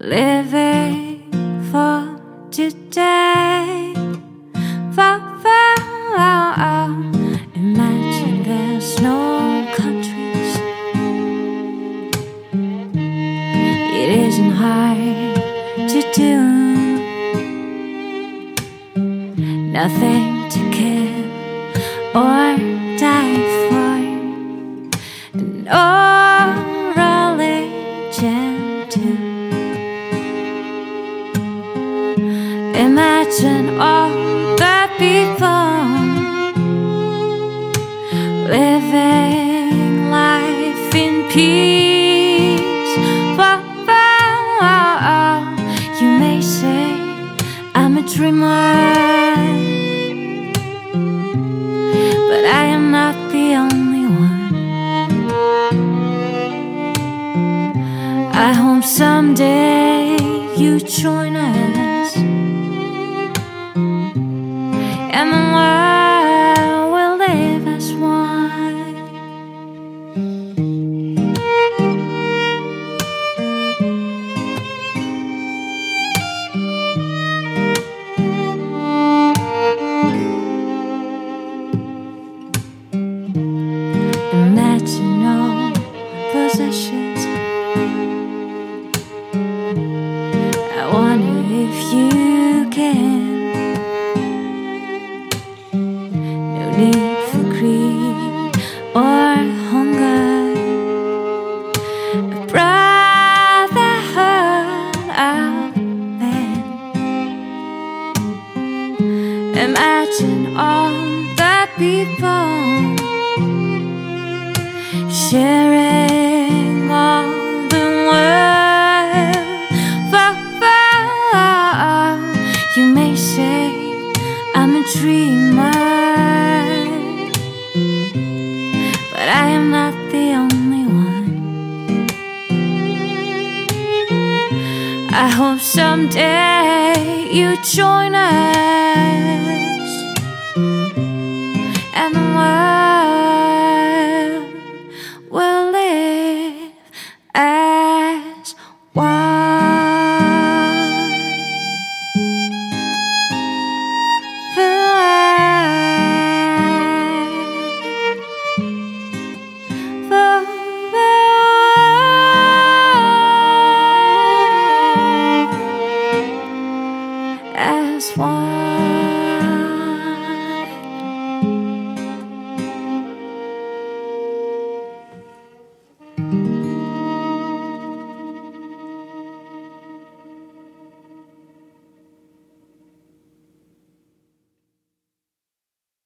living for today. For, for, oh, oh. Imagine there's no countries. It isn't hard to do. Nothing to kill or die for. Imagine all the people living life in peace. Whoa. You may say I'm a dreamer, but I am not the only one. I hope someday you join us Imagine Imagine all the people sharing all the world. For, you may say I'm a dreamer, but I am not I hope someday you join us fine.